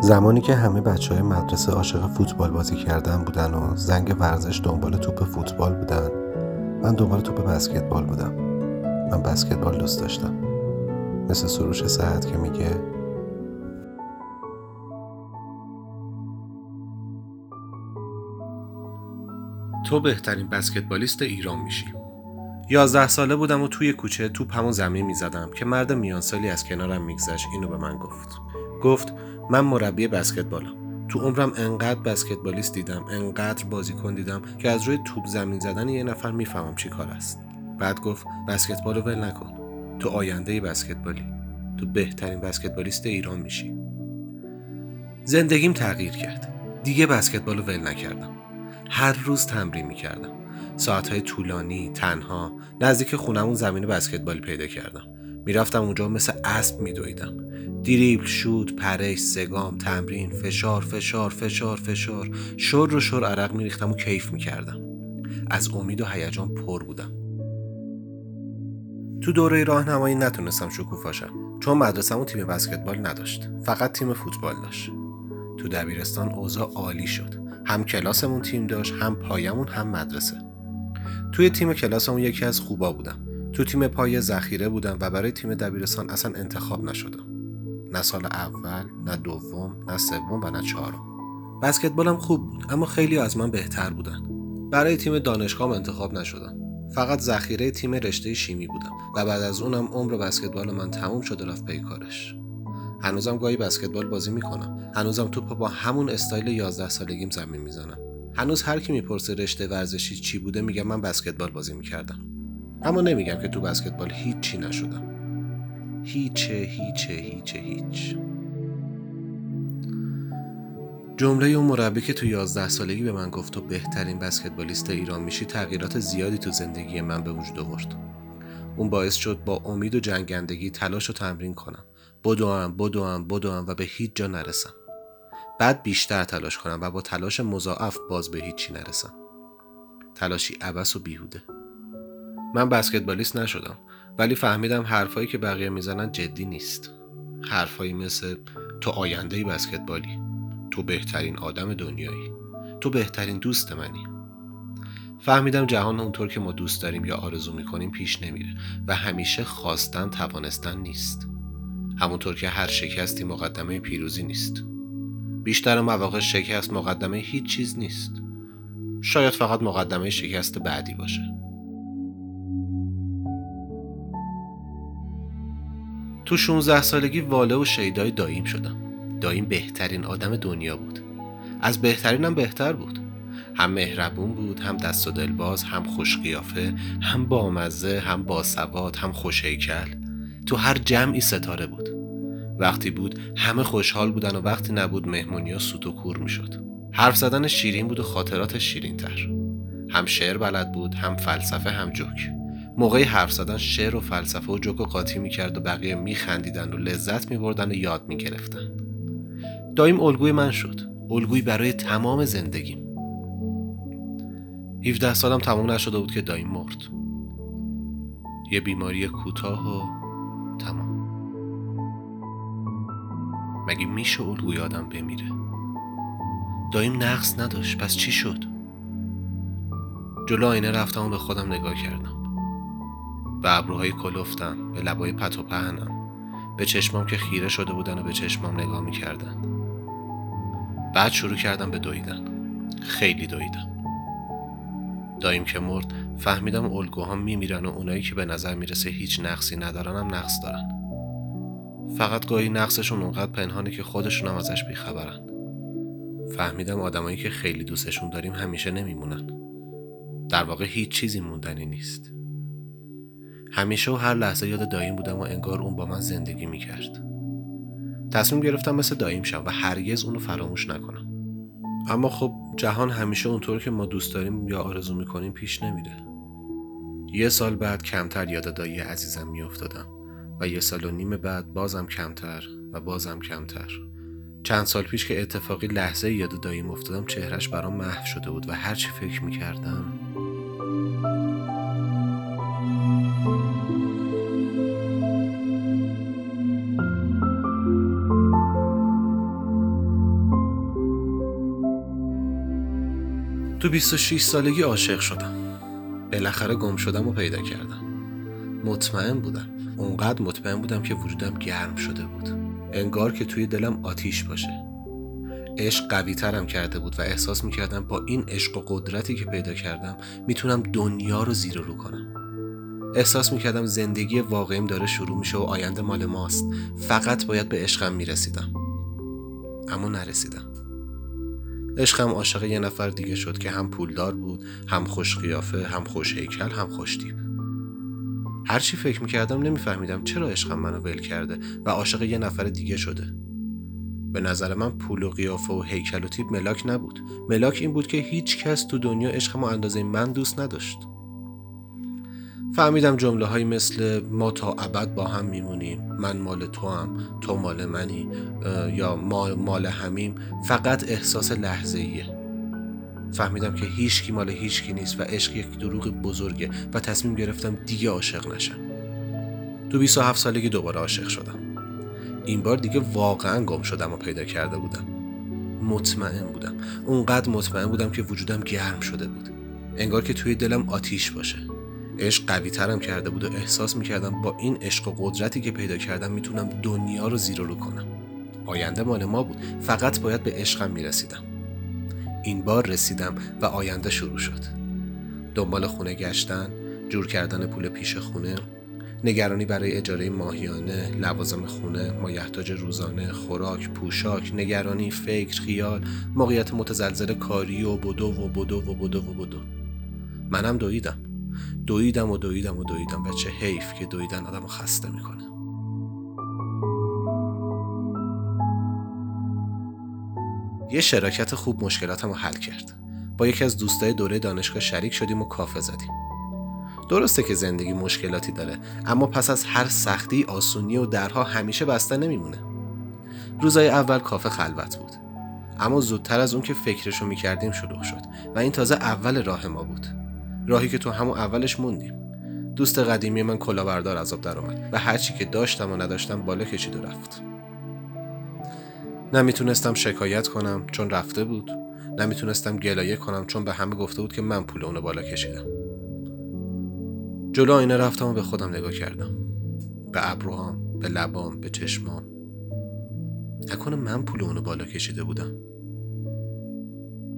زمانی که همه بچه های مدرسه عاشق فوتبال بازی کردن بودن و زنگ ورزش دنبال توپ فوتبال بودن من دنبال توپ بسکتبال بودم. من بسکتبال دوست داشتم. مثل سروش سعد که میگه تو بهترین بسکتبالیست ایران میشی. یازده ساله بودم و توی کوچه توپ همون زمین می‌زدم که مرد میانسالی از کنارم میگذشت اینو به من گفت. گفت من مربی بسکتبالم. تو عمرم انقدر بسکتبالیست دیدم انقدر بازیکن دیدم که از روی توپ زمین زدن یه نفر می‌فهمم چی کار است. بعد گفت بسکتبال رو ول نکن. تو آینده بسکتبالی. تو بهترین بسکتبالیست ایران میشی. زندگیم تغییر کرد. دیگه بسکتبال رو ول نکردم. هر روز تمرین می‌کردم. ساعتهای طولانی تنها نزدیک خونمون زمین بسکتبالی پیدا کردم. می‌رفتم اونجا مثل اسب میدویدم. دریبل شوت پرش سگام تمرین فشار فشار فشار فشار. شر رو شر عرق میریختم و کیف می‌کردم. از امید و هیجان پر بودم. تو دوره راهنمایی نتونستم شکوفاشم چون مدرسهمون تیم بسکتبال نداشت. فقط تیم فوتبال داشت. تو دبیرستان اوضاع عالی شد. هم کلاسمون تیم داشت هم پایمون هم مدرسه. توی تیم کلاسمون یکی از خوبا بودم. تو تیم پای ذخیره بودم و برای تیم دبیرستان اصلا انتخاب نشدم. نه سال اول نه دوم نه سوم و نه چهارم. بسکتبالم خوب بود اما خیلی از من بهتر بودن. برای تیم دانشگاه انتخاب نشدم. فقط ذخیره تیم رشته شیمی بودم و بعد از اونم عمر بسکتبال من تموم شد و رفت پی کارش. هنوزم گاهی بسکتبال بازی می‌کنم. هنوزم توپ با همون استایل 11 سالگیم زمین می‌زنم. هنوز هر کی می‌پرسه رشته ورزشی چی بوده میگم من بسکتبال بازی می‌کردم. اما نمیگم که تو بسکتبال هیچی نشدم. هیچه هیچه هیچه هیچ. جمله اون مربی که تو 11 سالگی به من گفت تو بهترین بسکتبالیست ایران میشی تغییرات زیادی تو زندگی من به وجود آورد. اون باعث شد با امید و جنگندگی تلاش و تمرین کنم. بدوم بدوم بدوم و به هیچ جا نرسم. بعد بیشتر تلاش کنم و با تلاش مضاعف باز به هیچی نرسم. تلاشی عبس و بیهوده. من بسکتبالیست نشدم ولی فهمیدم حرفایی که بقیه می‌زنن جدی نیست. حرفایی مثل تو آینده بسکتبالی تو بهترین آدم دنیایی تو بهترین دوست منی. فهمیدم جهان اونطور که ما دوست داریم یا آرزو می‌کنیم پیش نمیره و همیشه خواستن توانستن نیست. همونطور که هر شکستی مقدمه پیروزی نیست. بیشتر مواقع شکست مقدمه هیچ چیز نیست. شاید فقط مقدمه شکست بعدی باشه. تو 16 سالگی واله و شیدای داییم شدم. داییم بهترین آدم دنیا بود. از بهترینم بهتر بود. هم مهربون بود هم دست و دلباز هم خوش قیافه هم بامزه هم باسواد هم خوشیکل تو هر جمعی ستاره بود. وقتی بود همه خوشحال بودن و وقتی نبود مهمونیا سوت و کور می‌شد. حرف زدن شیرین بود و خاطرات شیرین تر هم شعر بلد بود هم فلسفه هم جوک. موقعی حرف زدن شعر و فلسفه و جوک و قاطی می‌کرد و بقیه میخندیدن و لذت میبردن و یاد می‌گرفتن. دایم الگوی من شد. الگوی برای تمام زندگیم. 17 سالم تمام نشده بود که دایم مرد. یه بیماری کوتاه و تمام. مگه میشه الگوی آدم بمیره؟ دایم نقص نداشت پس چی شد؟ جلو آینه رفتم و به خودم نگاه کردم. به ابروهای کلفتم به لبای پت و پهنم. به چشمام که خیره شده بودن و به چشمام نگاه می‌کردن. بعد شروع کردم به دویدن. خیلی دویدم. دایم که مرد فهمیدم الگوها میمیرن و اونایی که به نظر می‌رسه هیچ نقصی ندارن هم نقص دارن. فقط گاهی نقصشون اونقدر پنهانه که خودشون هم ازش بیخبرن. فهمیدم آدمایی که خیلی دوستشون داریم همیشه نمیمونن. در واقع هیچ چیزی موندنی نیست. همیشه و هر لحظه یاد دایم بودم و انگار اون با من زندگی می‌کرد. تصمیم گرفتم مثل دایم شم و هرگز اونو فراموش نکنم. اما خب جهان همیشه اونطور که ما دوست داریم یا آرزو می‌کنیم پیش نمیره. یه سال بعد کمتر یاد دایی عزیزم میافتادم و یه سال و نیم بعد بازم کمتر و بازم کمتر. چند سال پیش که اتفاقی لحظه یاد داییم افتادم چهرش برام محو شده بود و هرچی فکر می‌کردم تو 26 سالگی عاشق شدم. بالاخره گم شدم و پیدا کردم. مطمئن بودم. اونقدر مطمئن بودم که وجودم گرم شده بود. انگار که توی دلم آتیش باشه. عشق قوی ترم کرده بود و احساس می‌کردم با این عشق و قدرتی که پیدا کردم می‌تونم دنیا رو زیر رو کنم. احساس می‌کردم زندگی واقعیم داره شروع میشه و آینده مال ماست. فقط باید به عشقم می‌رسیدم. اما نرسیدم. عشقم عاشق یه نفر دیگه شد که هم پولدار بود هم خوش قیافه هم خوش هیکل هم خوش دیب هرچی فکر می‌کردم نمیفهمیدم چرا عشقم منو ول کرده و عاشق یه نفر دیگه شده. به نظر من پول و قیافه و هیکل و تیپ ملاک نبود. ملاک این بود که هیچ کس تو دنیا عشقم و اندازه من دوست نداشت. فهمیدم جمله های مثل ما تا ابد با هم میمونیم من مال تو هم تو مال منی یا ما مال همیم فقط احساس لحظه ایه فهمیدم که هیچکی مال هیچکی نیست و عشق یک دروغ بزرگه و تصمیم گرفتم دیگه عاشق نشم. تو 27 سالگی دوباره عاشق شدم. این بار دیگه واقعا گم شدم و پیدا کرده بودم. مطمئن بودم. اونقدر مطمئن بودم که وجودم گرم شده بود. انگار که توی دلم آتیش باشه. عشق قوی ترم کرده بود و احساس می‌کردم با این عشق و قدرتی که پیدا کردم می‌تونم دنیا رو زیر رو کنم. آینده مال ما بود. فقط باید به عشقم می‌رسیدم. این بار رسیدم و آینده شروع شد. دنبال خونه گشتن جور کردن پول پیش خونه نگرانی برای اجاره ماهیانه، لوازم خونه، مایحتاج روزانه، خوراک، پوشاک، نگرانی، فکر، خیال، موقعیت متزلزل کاری و بدو و بدو و بدو و بدو. منم دویدم. دویدم و دویدم و دویدم و چه حیف که دویدن آدم خسته می‌کنه. یه شراکت خوب مشکلاتم رو حل کرد. با یکی از دوستای دوره دانشگاه شریک شدیم و کافه زدیم. درسته که زندگی مشکلاتی داره اما پس از هر سختی آسونی و درها همیشه بسته نمیمونه. روزای اول کافه خلوت بود. اما زودتر از اون که فکرشو می‌کردیم شلوغ شد و این تازه اول راه ما بود. راهی که تو همون اولش موندیم دوست قدیمی من کلاهبردار از آب در اومد و هرچی که داشتم و نداشتم بالا کشید و رفت. نمی‌تونستم شکایت کنم چون رفته بود. نمی‌تونستم گلایه کنم چون به همه گفته بود که من پول اونو بالا کشیدم. جلو آینه رفتم و به خودم نگاه کردم. به ابروهام به لبام به چشمام. نکنه من پول اونو بالا کشیده بودم.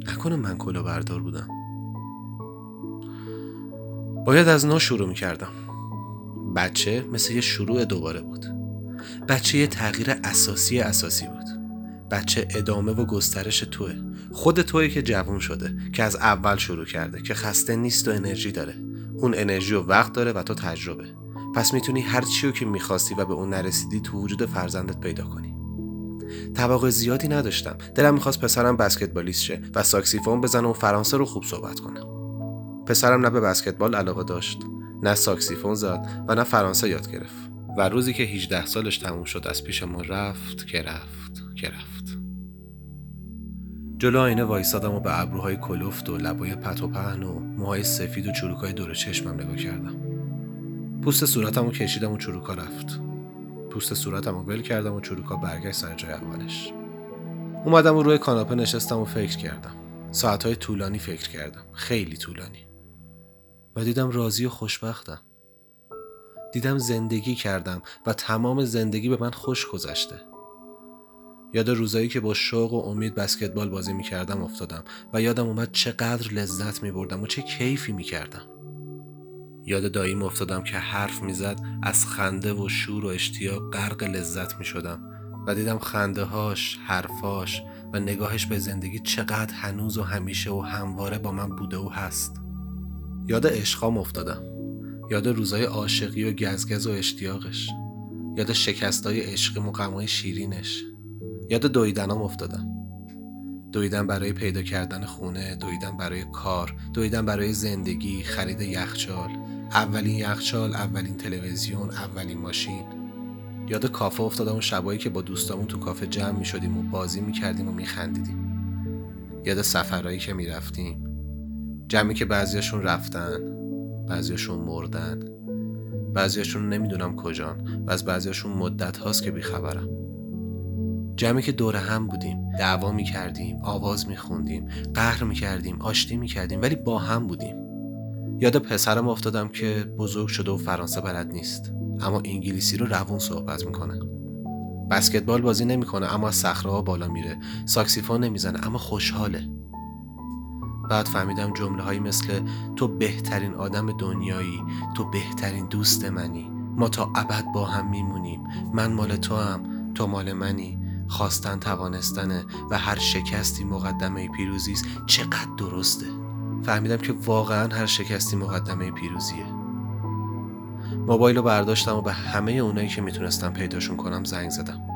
نکنه من کلا بردار بودم. باید از نو شروع می‌کردم. بچه مثل یه شروع دوباره بود. بچه یه تغییر اساسی اساسی بود. بچه ادامه و گسترش توه. خود توی که جوون شده که از اول شروع کرده که خسته نیست و انرژی داره. اون انرژی و وقت داره و تو تجربه. پس می‌تونی هر چیو که می‌خواستی و به اون نرسیدی تو وجود فرزندت پیدا کنی. توقع زیادی نداشتم. دلم می‌خواست پسرم بسکتبالیست شه و ساکسیفون بزنه و فرانسه رو خوب صحبت کنه. پسرم نه به بسکتبال علاقه داشت نه ساکسیفون زد و نه فرانسه یاد گرفت. و روزی که 18 سالش تموم شد از پیش ما رفت که رفت که رفت. جلو آینه وایسادم و به ابروهای کلفت و لبای پت و پهن و موهای سفید و چروکای دور چشمم نگاه کردم. پوست صورتم رو کشیدم و چروکا رفت. پوست صورتم رو ول کردم و چروکا برگشت سر جای اولش. اومدم و روی کاناپه نشستم و فکر کردم. ساعتهای طولانی فکر کردم. خیلی طولانی. و دیدم راضی و خوشبختم. دیدم زندگی کردم و تمام زندگی به من خوش گذشته. یاد روزایی که با شوق و امید بسکتبال بازی می‌کردم افتادم و یادم اومد چقدر لذت میبردم و چه کیفی می‌کردم. یاد داییم افتادم که حرف می‌زد از خنده و شور و اشتیاق غرق لذت می‌شدم و دیدم خنده هاش، حرفاش و نگاهش به زندگی چقدر هنوز و همیشه و همواره با من بوده و هست. یاد عشقام افتادم. یاد روزای عاشقی و گزگز و اشتیاقش. یاد شکستای عشقی و غمای شیرینش. یاد دویدنام افتادم. دویدن برای پیدا کردن خونه دویدن برای کار دویدن برای زندگی خرید یخچال. اولین یخچال اولین تلویزیون اولین ماشین. یاد کافه افتادم و شبایی که با دوستامون تو کافه جمع می شدیم و بازی می کردیم و می خندیدیم. یاد سفرهایی که می رفتیم. جمعی که بعضیاشون رفتن بعضیاشون مردن. بعضیاشون نمی‌دونم کجان و از بعضیاشون مدت هاست که بیخبرم. جمعی که دور هم بودیم دعوا می کردیم آواز می خوندیم قهر می کردیم آشتی می کردیم ولی با هم بودیم. یاد پسرم افتادم که بزرگ شده و فرانسه بلد نیست. اما انگلیسی رو روون صحبت می‌کنه. بسکتبال بازی نمی‌کنه اما از صخره بالا میره. ساکسیفون نمی‌زنه اما خوشحاله. بعد فهمیدم جمله هایی مثل تو بهترین آدم دنیایی تو بهترین دوست منی. ما تا ابد با هم میمونیم. من مال تو هم تو مال منی. خواستن توانستنه و هر شکستی مقدمه پیروزی است. چقدر درسته. فهمیدم که واقعا هر شکستی مقدمه پیروزیه. موبایل رو برداشتم و به همه اونایی که می‌تونستم پیداشون کنم زنگ زدم.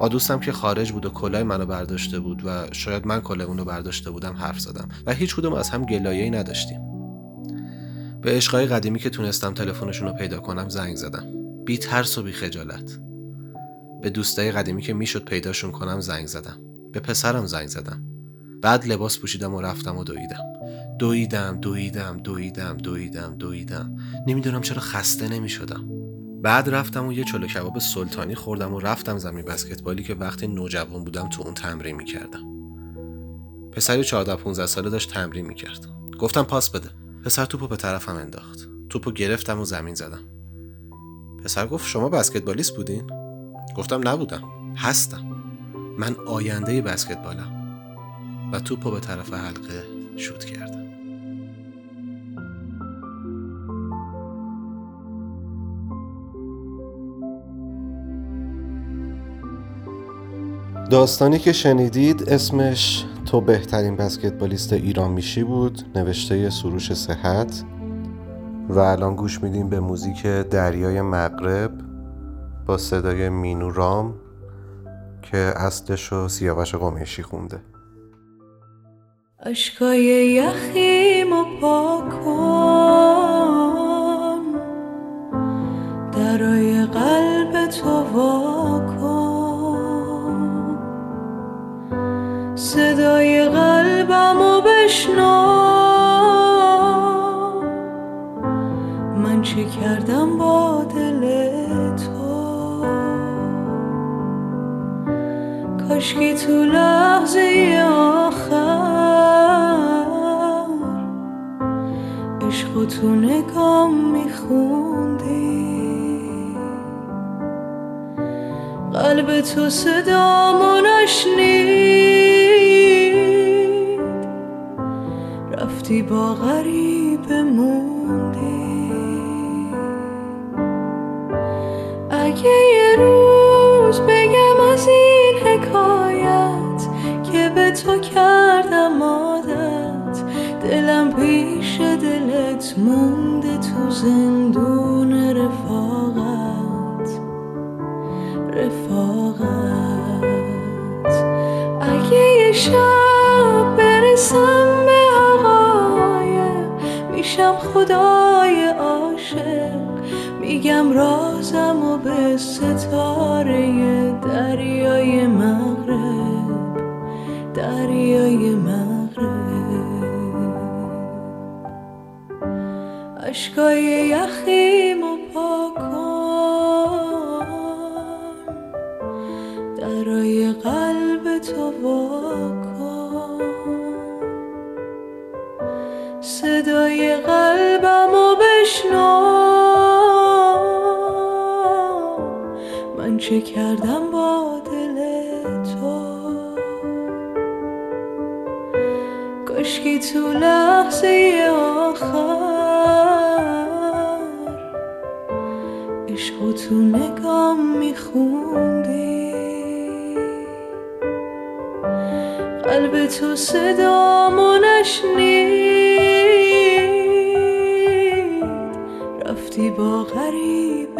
با دوستم که خارج بود و کلاه منو برداشته بود و شاید من کلاه اونو برداشته بودم حرف زدم و هیچ کدوم از هم گلایه‌ای نداشتیم. به عشقای قدیمی که تونستم تلفنشون رو پیدا کنم زنگ زدم. بی ترس و بی خجالت. به دوستای قدیمی که می‌شد پیداشون کنم زنگ زدم. به پسرم زنگ زدم. بعد لباس پوشیدم و رفتم و دویدم. دویدم دویدم دویدم دویدم دویدم. نمی‌دونم چرا خسته نمی‌شدم. بعد رفتم و یه چلو کباب سلطانی خوردم و رفتم زمین بسکتبالی که وقتی نوجوان بودم تو اون تمرین می‌کردم. پسری 14 15 ساله داشت تمرین می‌کرد. گفتم پاس بده. پسر توپو به طرفم انداخت. توپو گرفتم و زمین زدم. پسر گفت شما بسکتبالیست بودین؟ گفتم نبودم. هستم. من آینده بسکتبالم. و توپو به طرف حلقه شوت کردم. داستانی که شنیدید اسمش تو بهترین بسکتبالیست ایران میشی بود نوشته سروش صحت. و الان گوش میدیم به موزیک دریای مغرب با صدای مینو رام که اصلش رو سیاوش قمیشی خونده. اشکای یخیم و پاکن درای قلب تو صدای قلبم و بشنو. من چه کردم با دل تو؟ کاشکی تو لحظه آخر عشق تو نگام میخوندی. قلب تو صدامو نشنید. رفتی با غریب موندی. اگه یه روز بگم از این حکایت که به تو کردم عادت دلم پیش دلت مونده تو زندون رفاقت. رفاقت. اگه یه شب خدای عاشق. میگم رازم و به ستاره دریای مغرب دریای مغرب. اشکای یخیم عشق تو نگام میخوندی. قلب تو صدامو نشنید. رفتی با غریب